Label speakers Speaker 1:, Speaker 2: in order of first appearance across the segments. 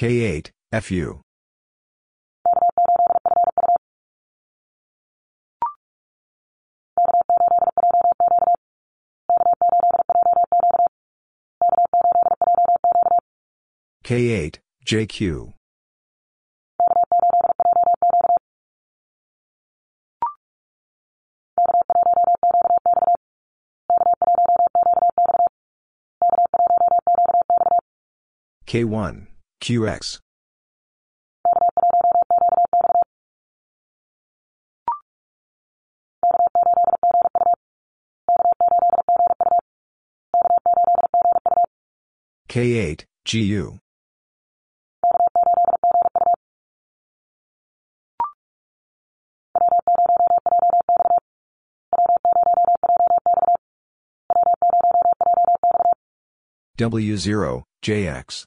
Speaker 1: K8, FU. K8, JQ. K1, QX K8, GU. W0, JX.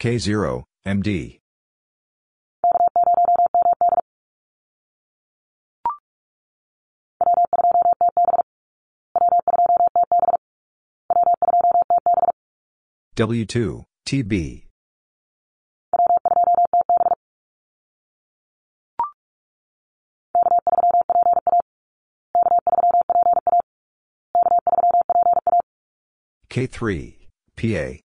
Speaker 1: K0, MD. W2, TB. K3, PA.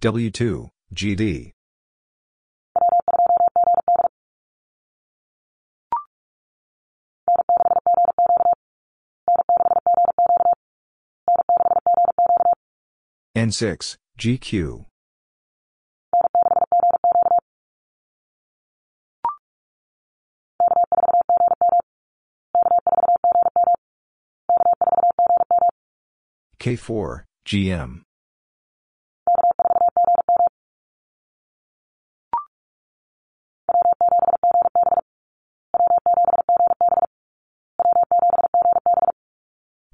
Speaker 1: W2, GD. N6, GQ. K4, GM.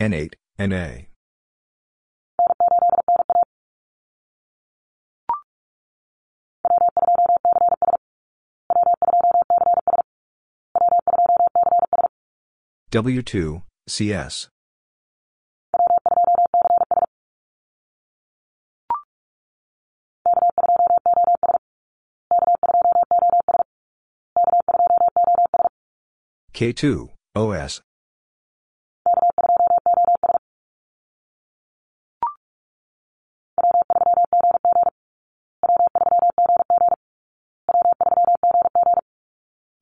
Speaker 1: N8, NA. W2, CS. K2, OS.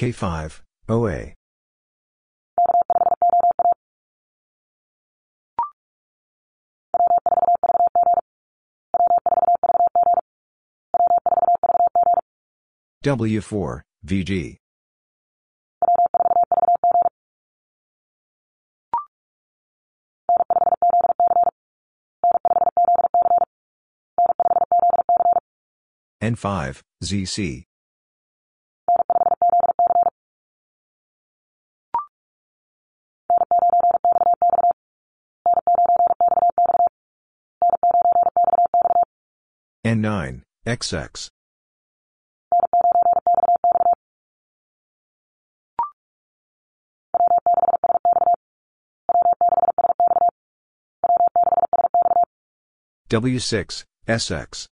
Speaker 1: K5, OA. W4, VG. N5, ZC. N9, XX. W6, SX.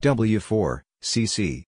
Speaker 1: W4, CC.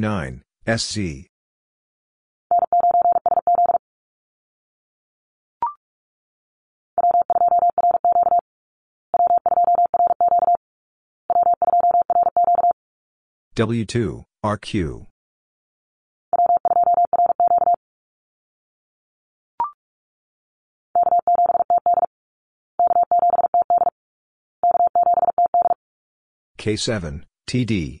Speaker 1: 99, SC. W2, RQ. K7, TD.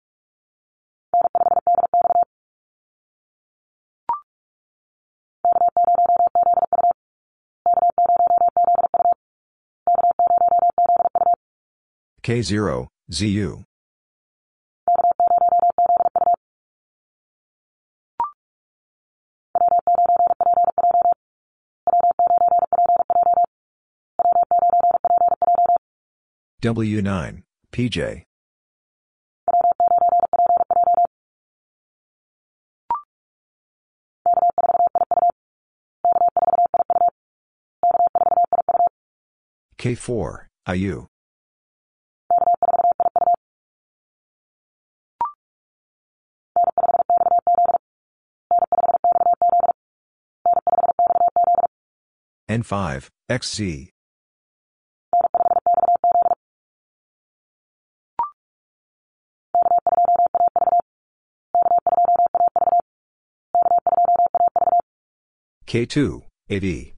Speaker 1: K0, ZU. W9, PJ. K4, IU. N5, XC. K2, AD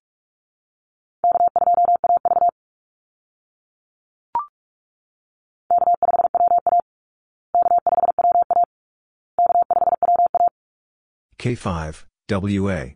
Speaker 1: K5, WA.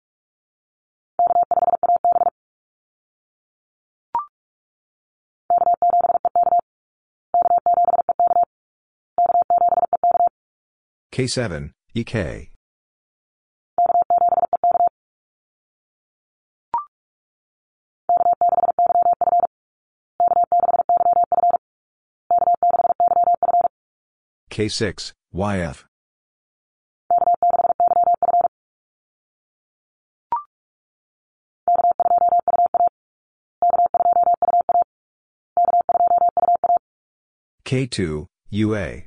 Speaker 1: K7, EK. K6, YF. K2, UA.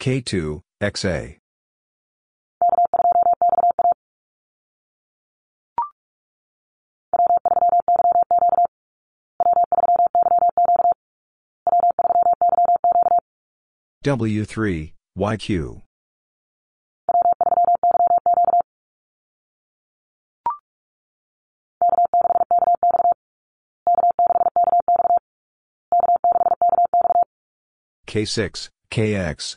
Speaker 1: K2, XA. W3, YQ. K6, KX.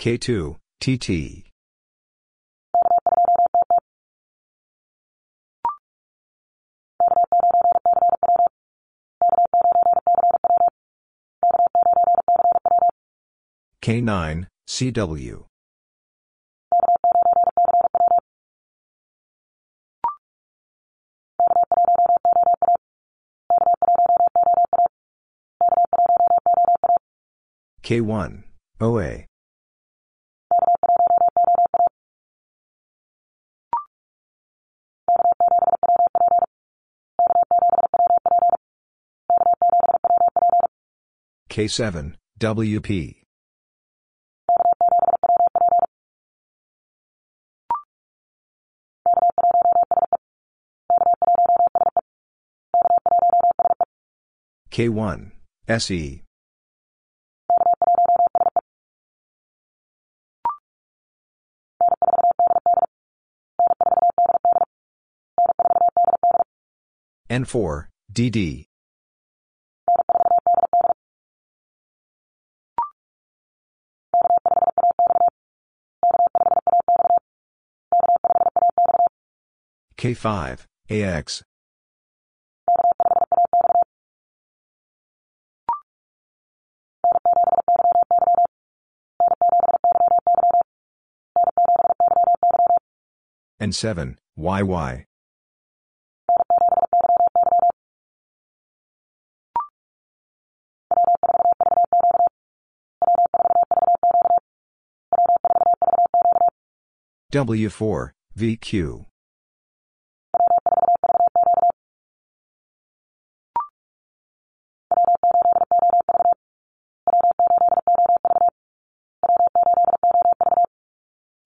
Speaker 1: K2, TT. K9, CW. K1, OA. K7, WP. K1, SE. N4, DD. K5, AX. N 7, YY. W4, VQ.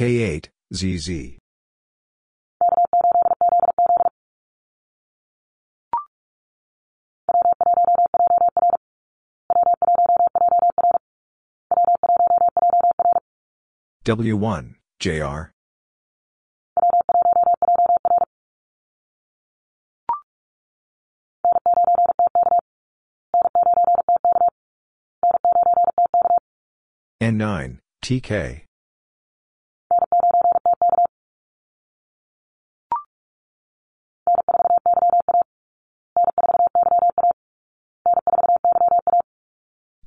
Speaker 1: K8, ZZ. W1, JR. N9, TK.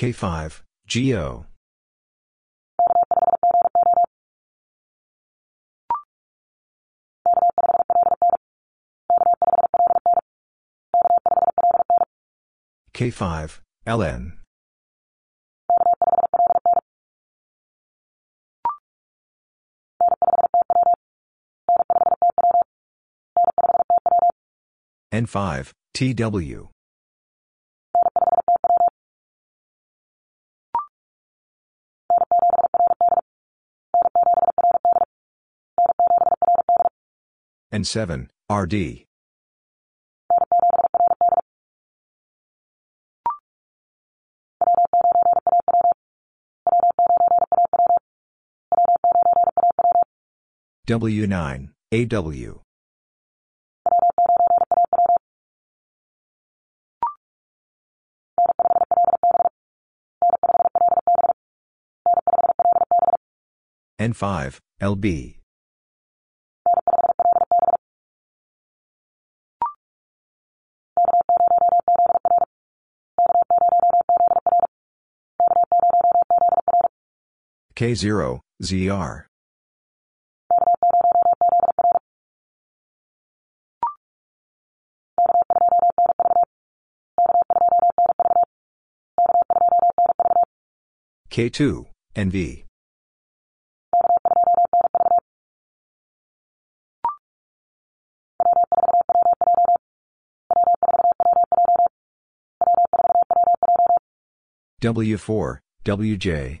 Speaker 1: K5, GO. K5, LN. N5, TW. N 7, RD. W9, AW. N5, LB. K0, ZR. K2, NV. W4, WJ.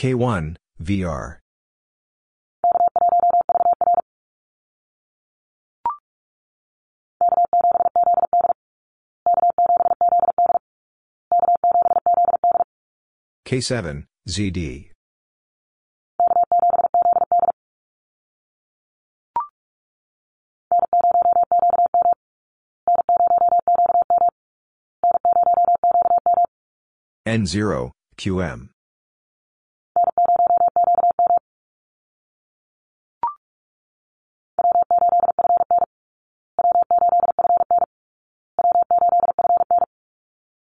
Speaker 1: K1, VR. K7, ZD. N0, QM.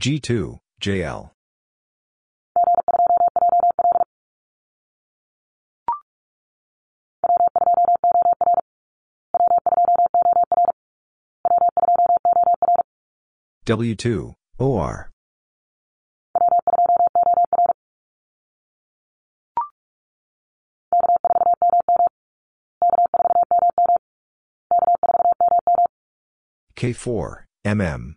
Speaker 1: G2, JL. W2, OR. K4, MM.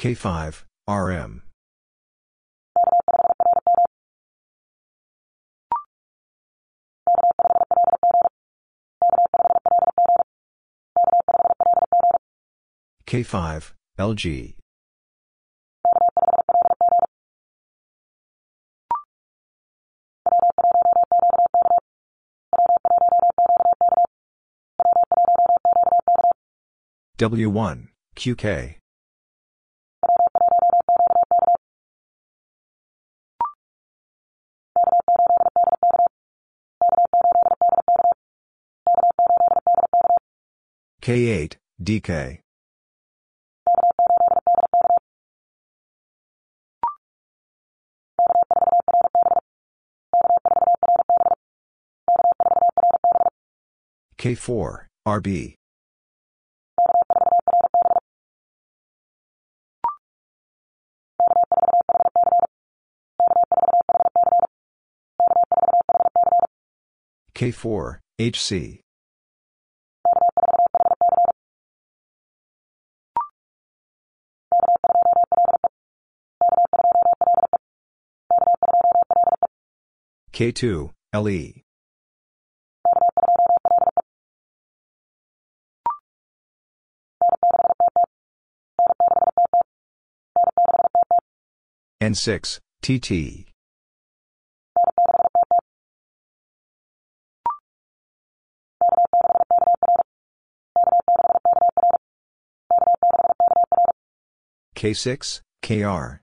Speaker 1: K5, RM. K5, LG. W1, QK. K8, DK. K4, RB. K4, HC. K2, LE. N6, TT. K6, KR.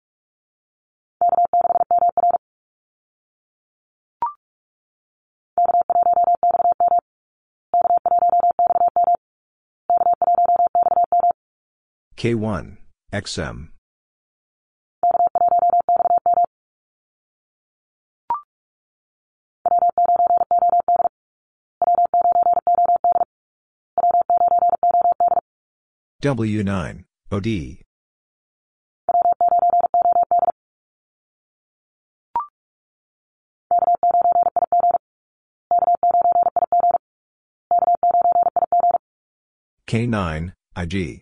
Speaker 1: K1, XM. W9, OD. K9, IG.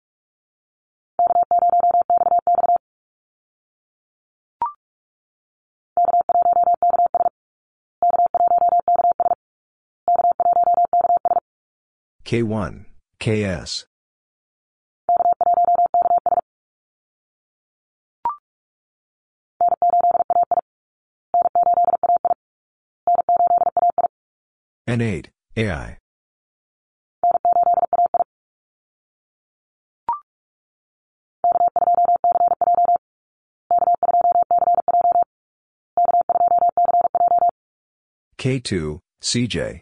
Speaker 1: K1, KS. N8, AI. K2, CJ.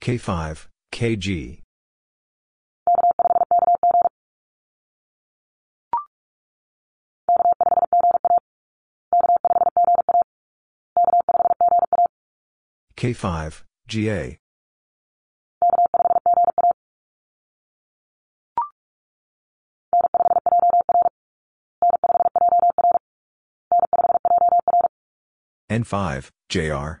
Speaker 1: K5, KG. K5, GA. N5, JR.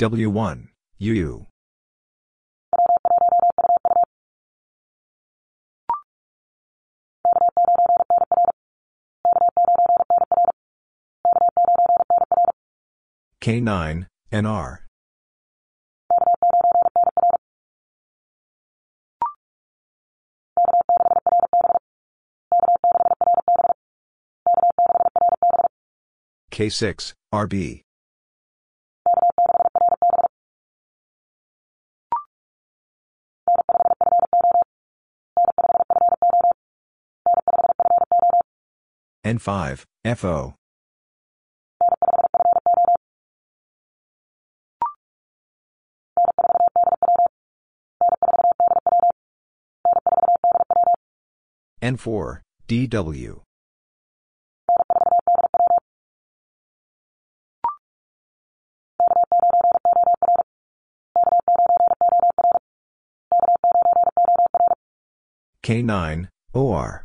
Speaker 1: W1, UU. K9, NR. K6, RB. N5, FO. N4, DW. K9, OR.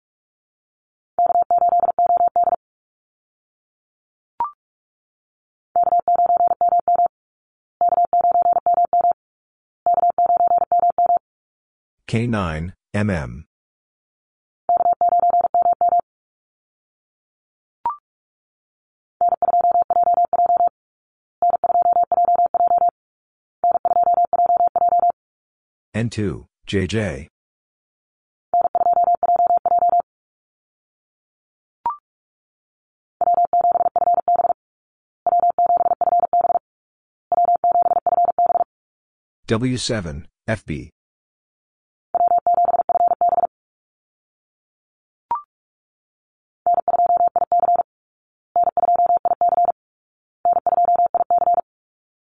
Speaker 1: K9, mm. N2, JJ. W7, FB.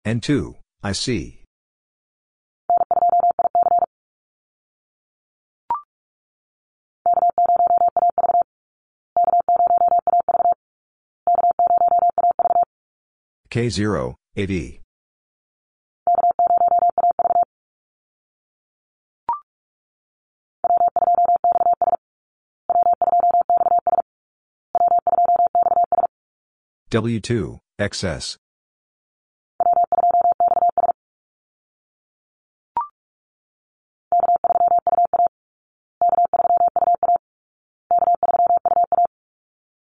Speaker 1: N2, IC. K0, AE. W2, XS.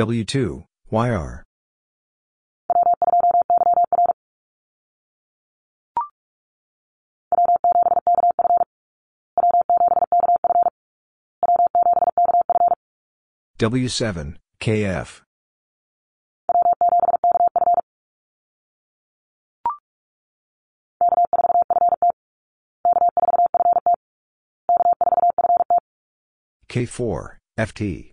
Speaker 1: W2, YR. W7, KF. K4, FT.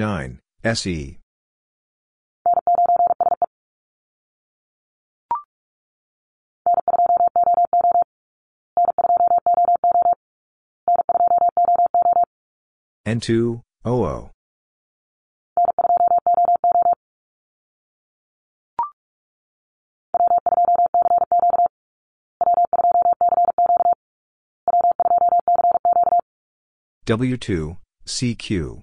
Speaker 1: 9, SE. N2, OO. W2, CQ.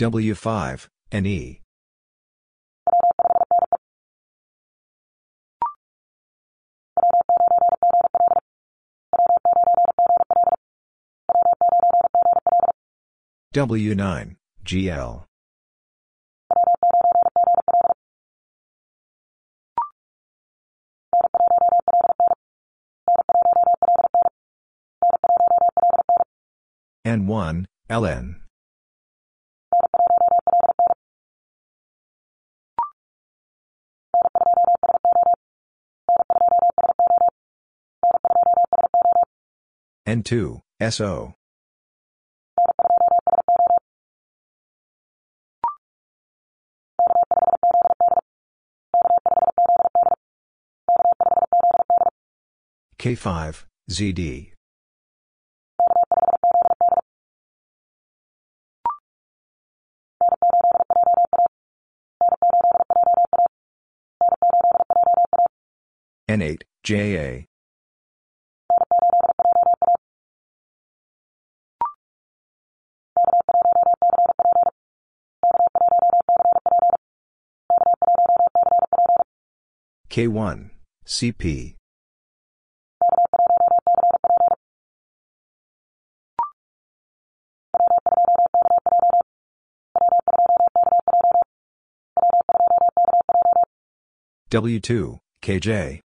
Speaker 1: W5, and E. W9, GL. N1, LN. N2, SO. K5, ZD. N8, JA. K1, CP. W2, KJ.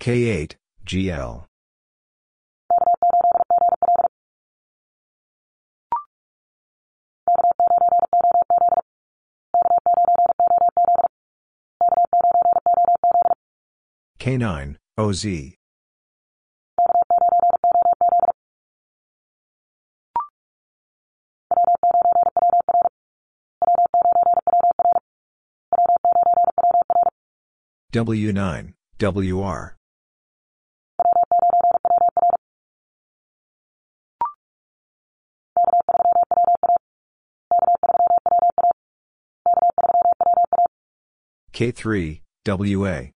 Speaker 1: K8, GL. K9, OZ. W9, WR. K3, WA.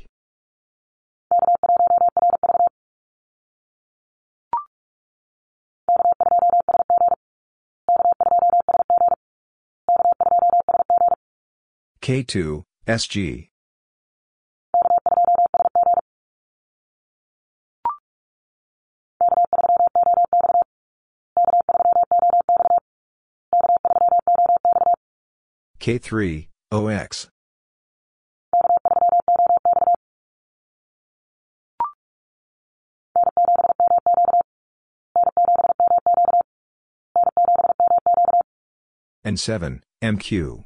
Speaker 1: K2, SG. K3, OX. N7, MQ.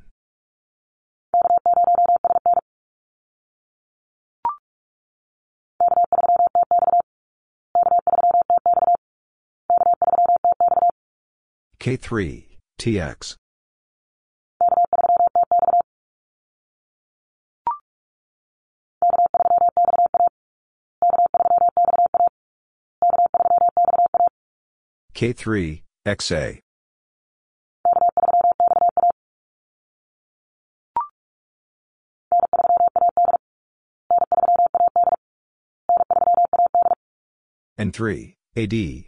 Speaker 1: K3, TX. K3, XA. N3, AD.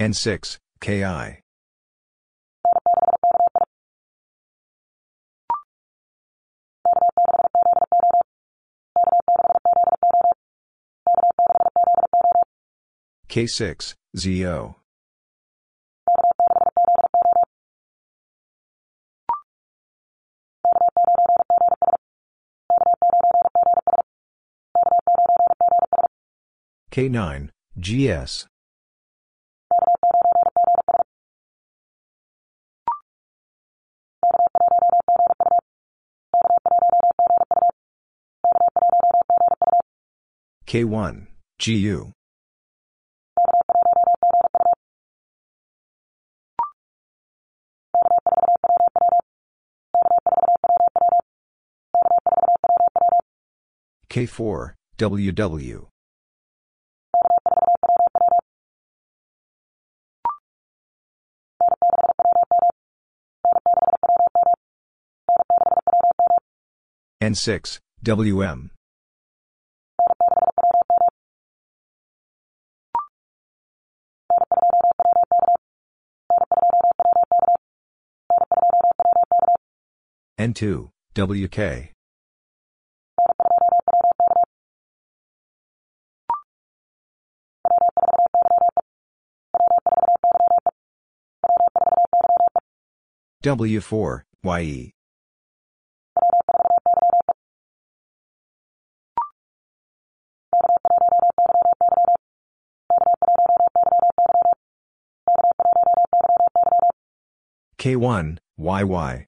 Speaker 1: N6, KI. K6, ZO. K9, GS. K1, GU. K4, WW. N6, WM. N2, WK. W4, YE. K1, YY.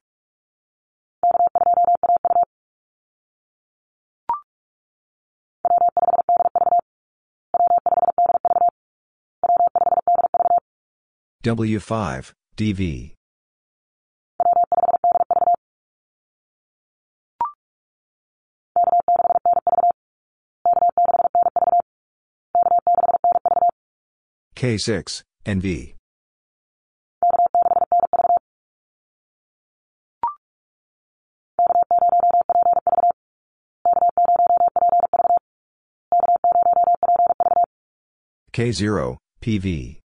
Speaker 1: W5, DV. K6, NV. K0, PV.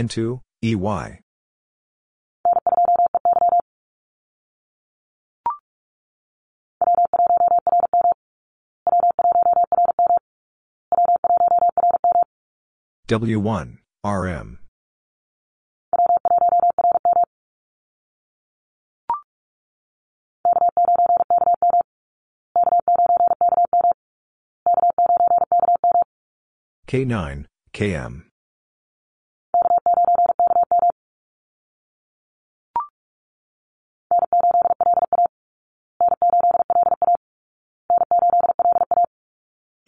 Speaker 1: N2, EY. W1, RM. K9, KM.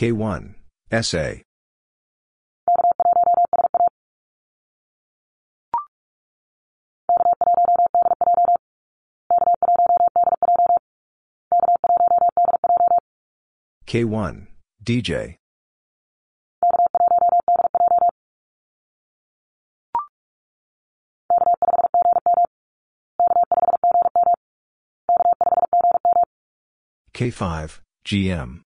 Speaker 1: K1, SA. K1, DJ. K5, GM.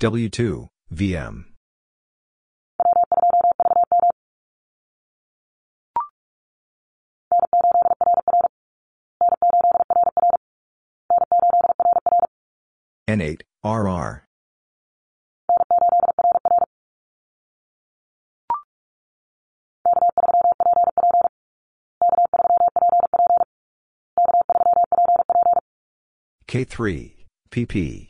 Speaker 1: W2, VM. N8, RR. K3, PP.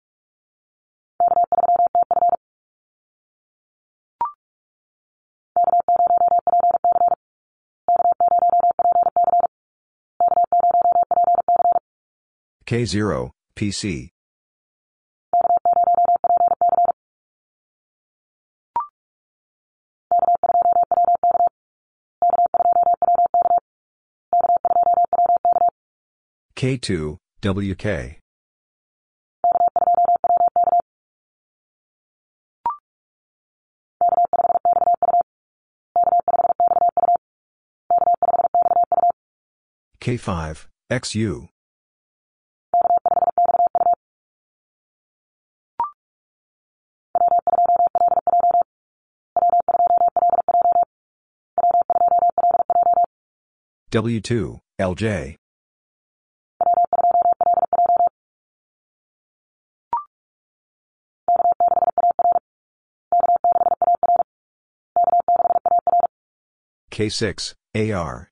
Speaker 1: K0, PC. K2, WK. K5, XU. W2, LJ. K6, AR.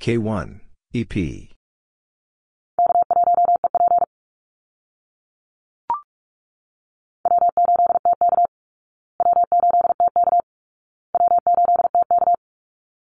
Speaker 1: K1, EP.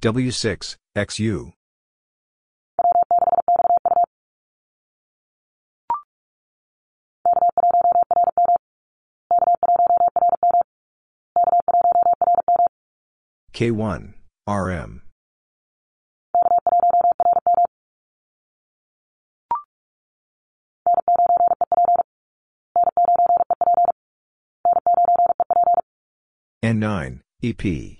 Speaker 1: W6, XU. K1, RM. N9, EP.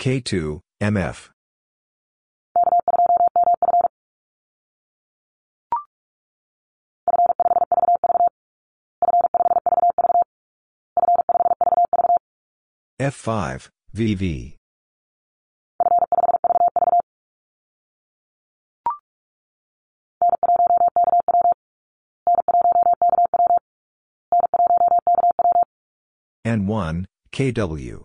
Speaker 1: K2, MF. F5, VV. N1, KW.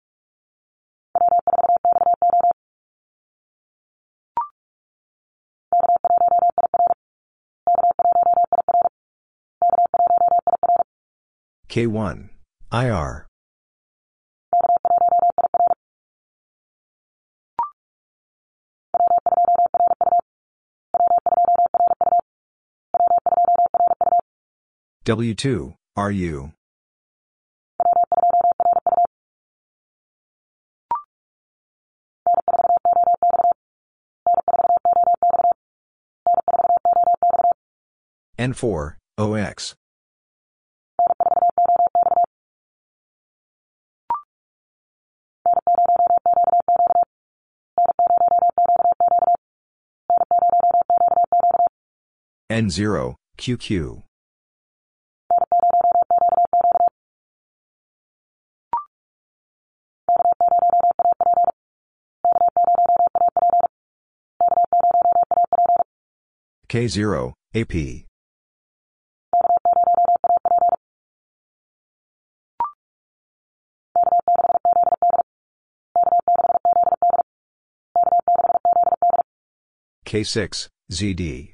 Speaker 1: K1, IR. W2, RU. N4, OX. N0, QQ. K0, AP. K6, ZD.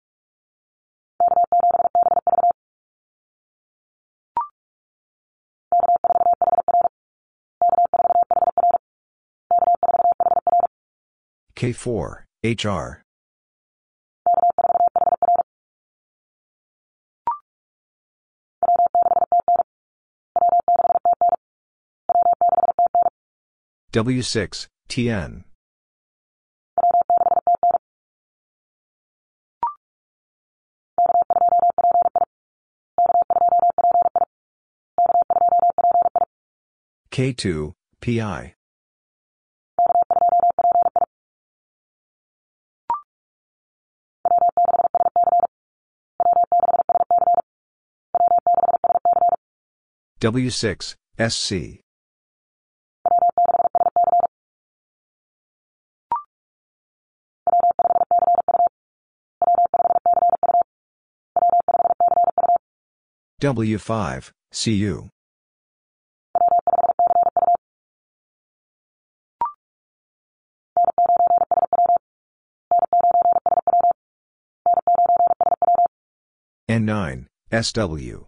Speaker 1: K4, HR. W6, TN. K2, PI. W6, SC. W5, CU. N9, SW.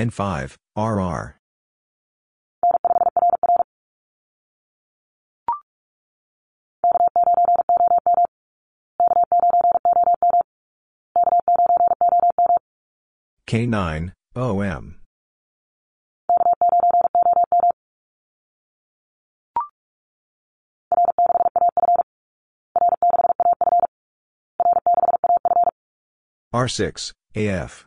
Speaker 1: N5, RR. K9, OM. R6, AF.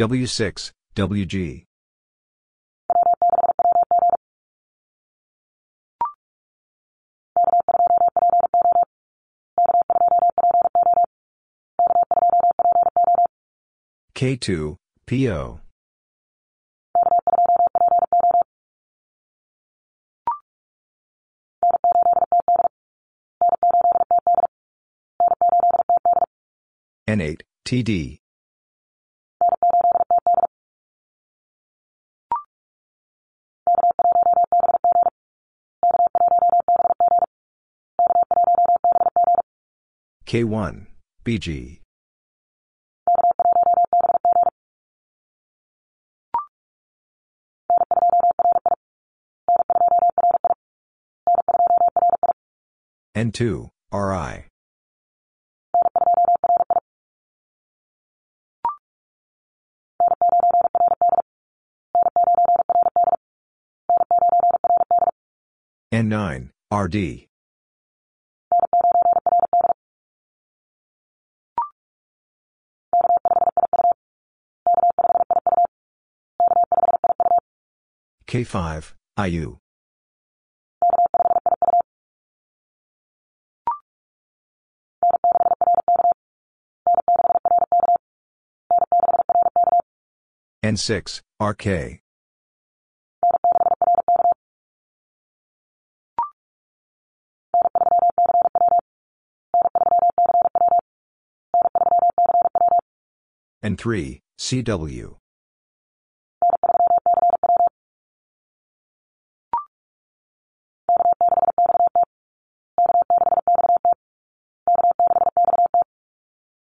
Speaker 1: W6, WG. K2, PO. N8, TD. K1, BG. N2, RI. N9, RD. K5, IU. N6, RK. N3, CW.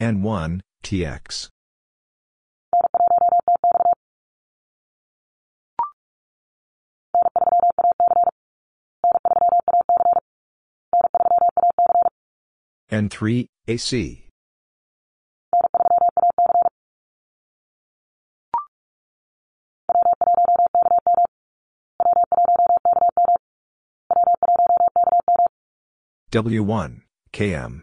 Speaker 1: N1, TX. N3, AC. W1, KM.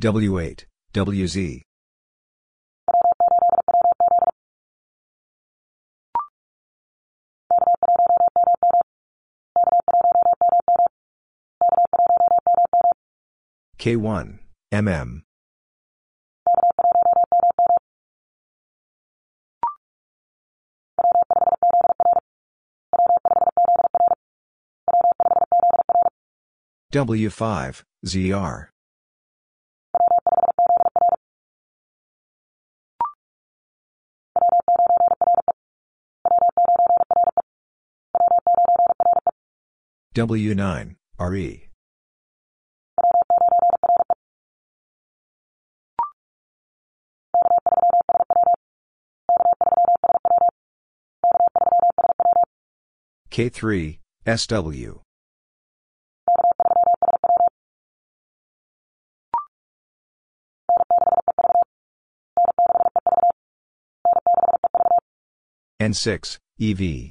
Speaker 1: W8, WZ. K1, MM. W5, ZR. W9, RE. K3, SW. N6, EV.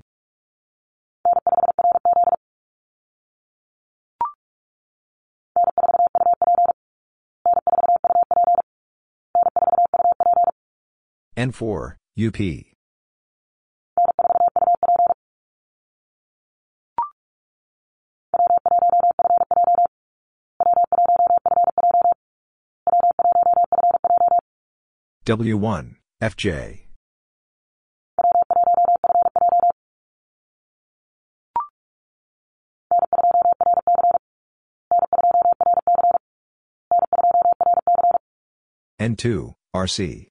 Speaker 1: N4, UP. W1, FJ. N2, RC.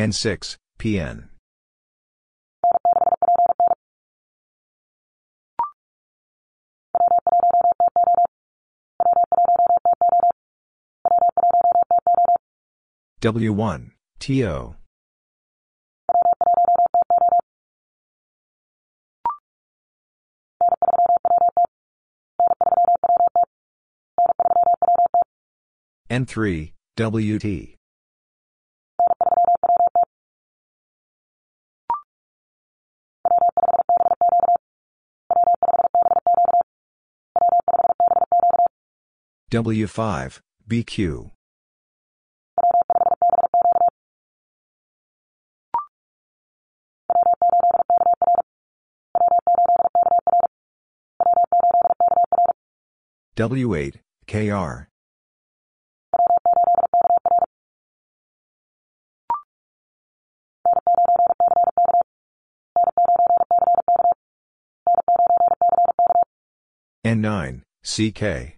Speaker 1: N6, PN. W1, TO. N3, WT. W5, BQ. W8, KR. N9, CK.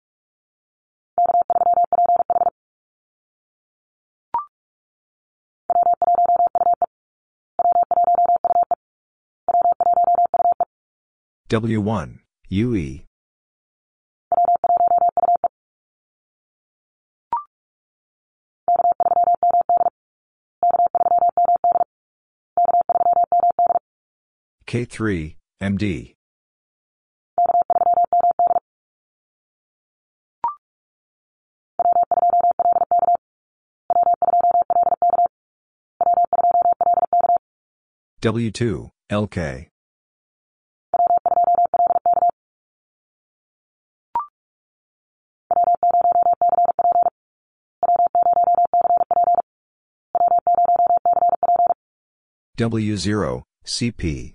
Speaker 1: W1, UE. K3, MD. W2, LK. W0, CP.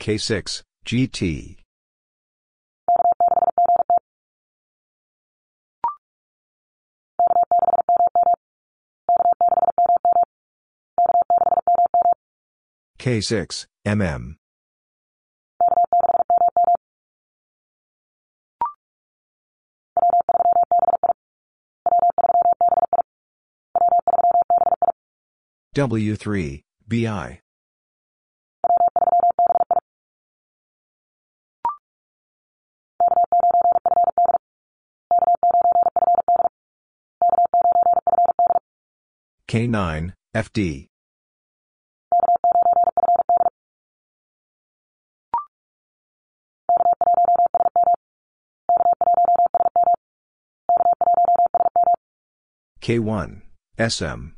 Speaker 1: K6, GT. K6, MM. W3, BI. K9, FD. K1, SM.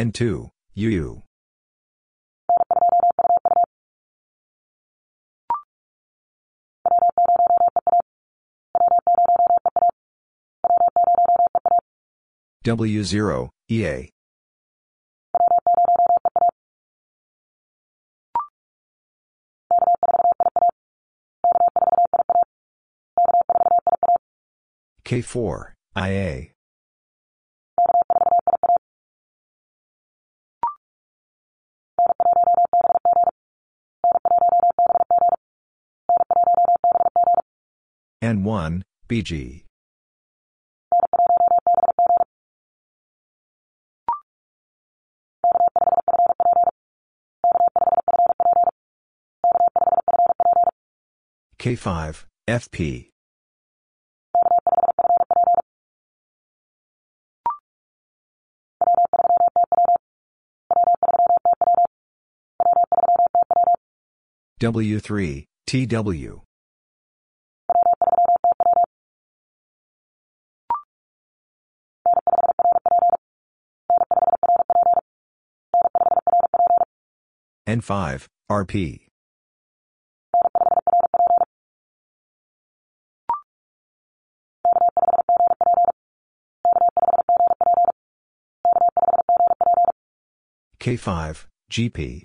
Speaker 1: N2, UU. W0, EA. K4, IA. N1, BG. K5, FP. W3, TW. N5, RP. K5, GP.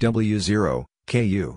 Speaker 1: W0, KU.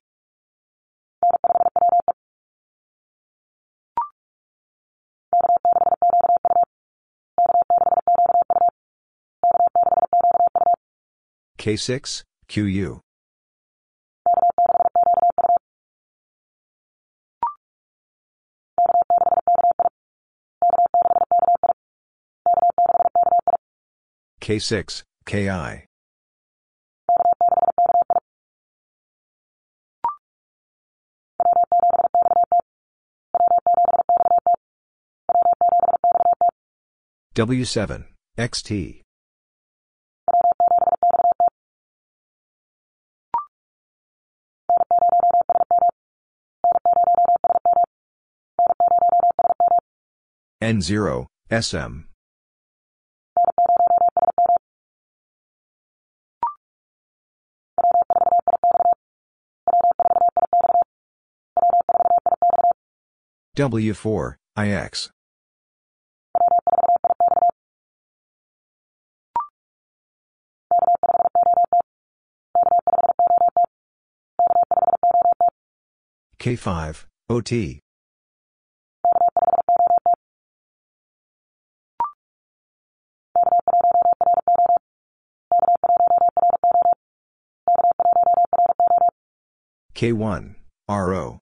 Speaker 1: K6, QU. K6, KI. W7, XT. N0, SM. W4, IX. K5, OT. K1, RO.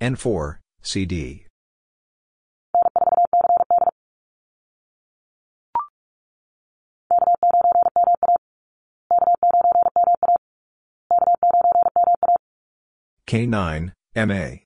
Speaker 1: N4, CD. K9, MA.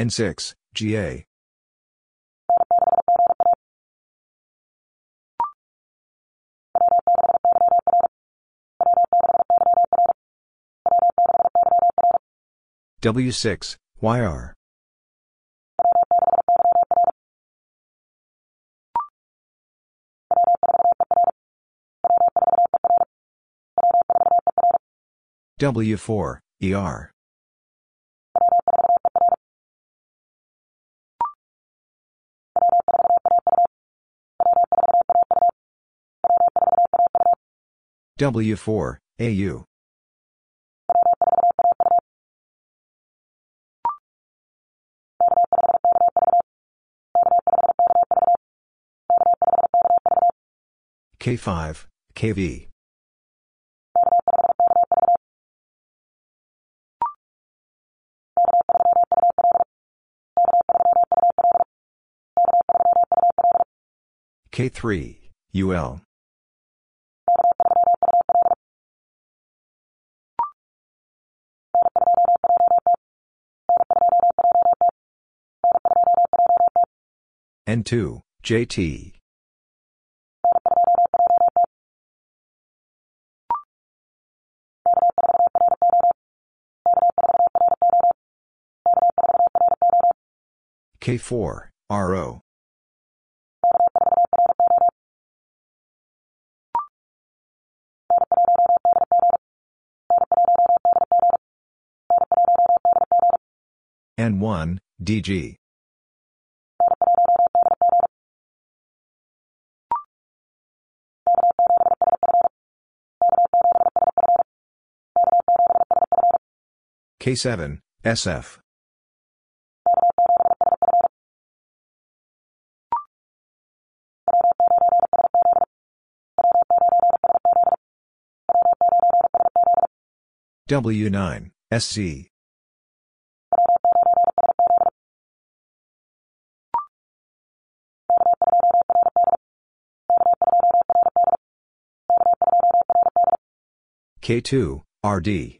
Speaker 1: N6, GA. W6, YR. W4, ER. W4, AU. K5, KV. K3, UL. N2, JT. K4, RO. N1, DG. K7, SF. W9, SC. K2, RD.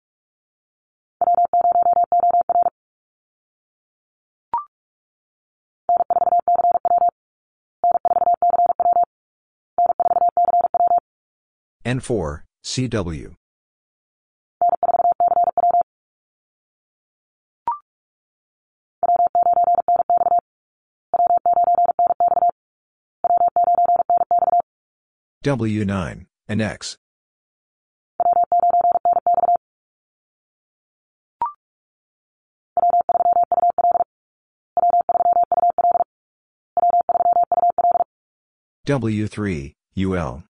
Speaker 1: N4, CW. W9, NX. W3, UL.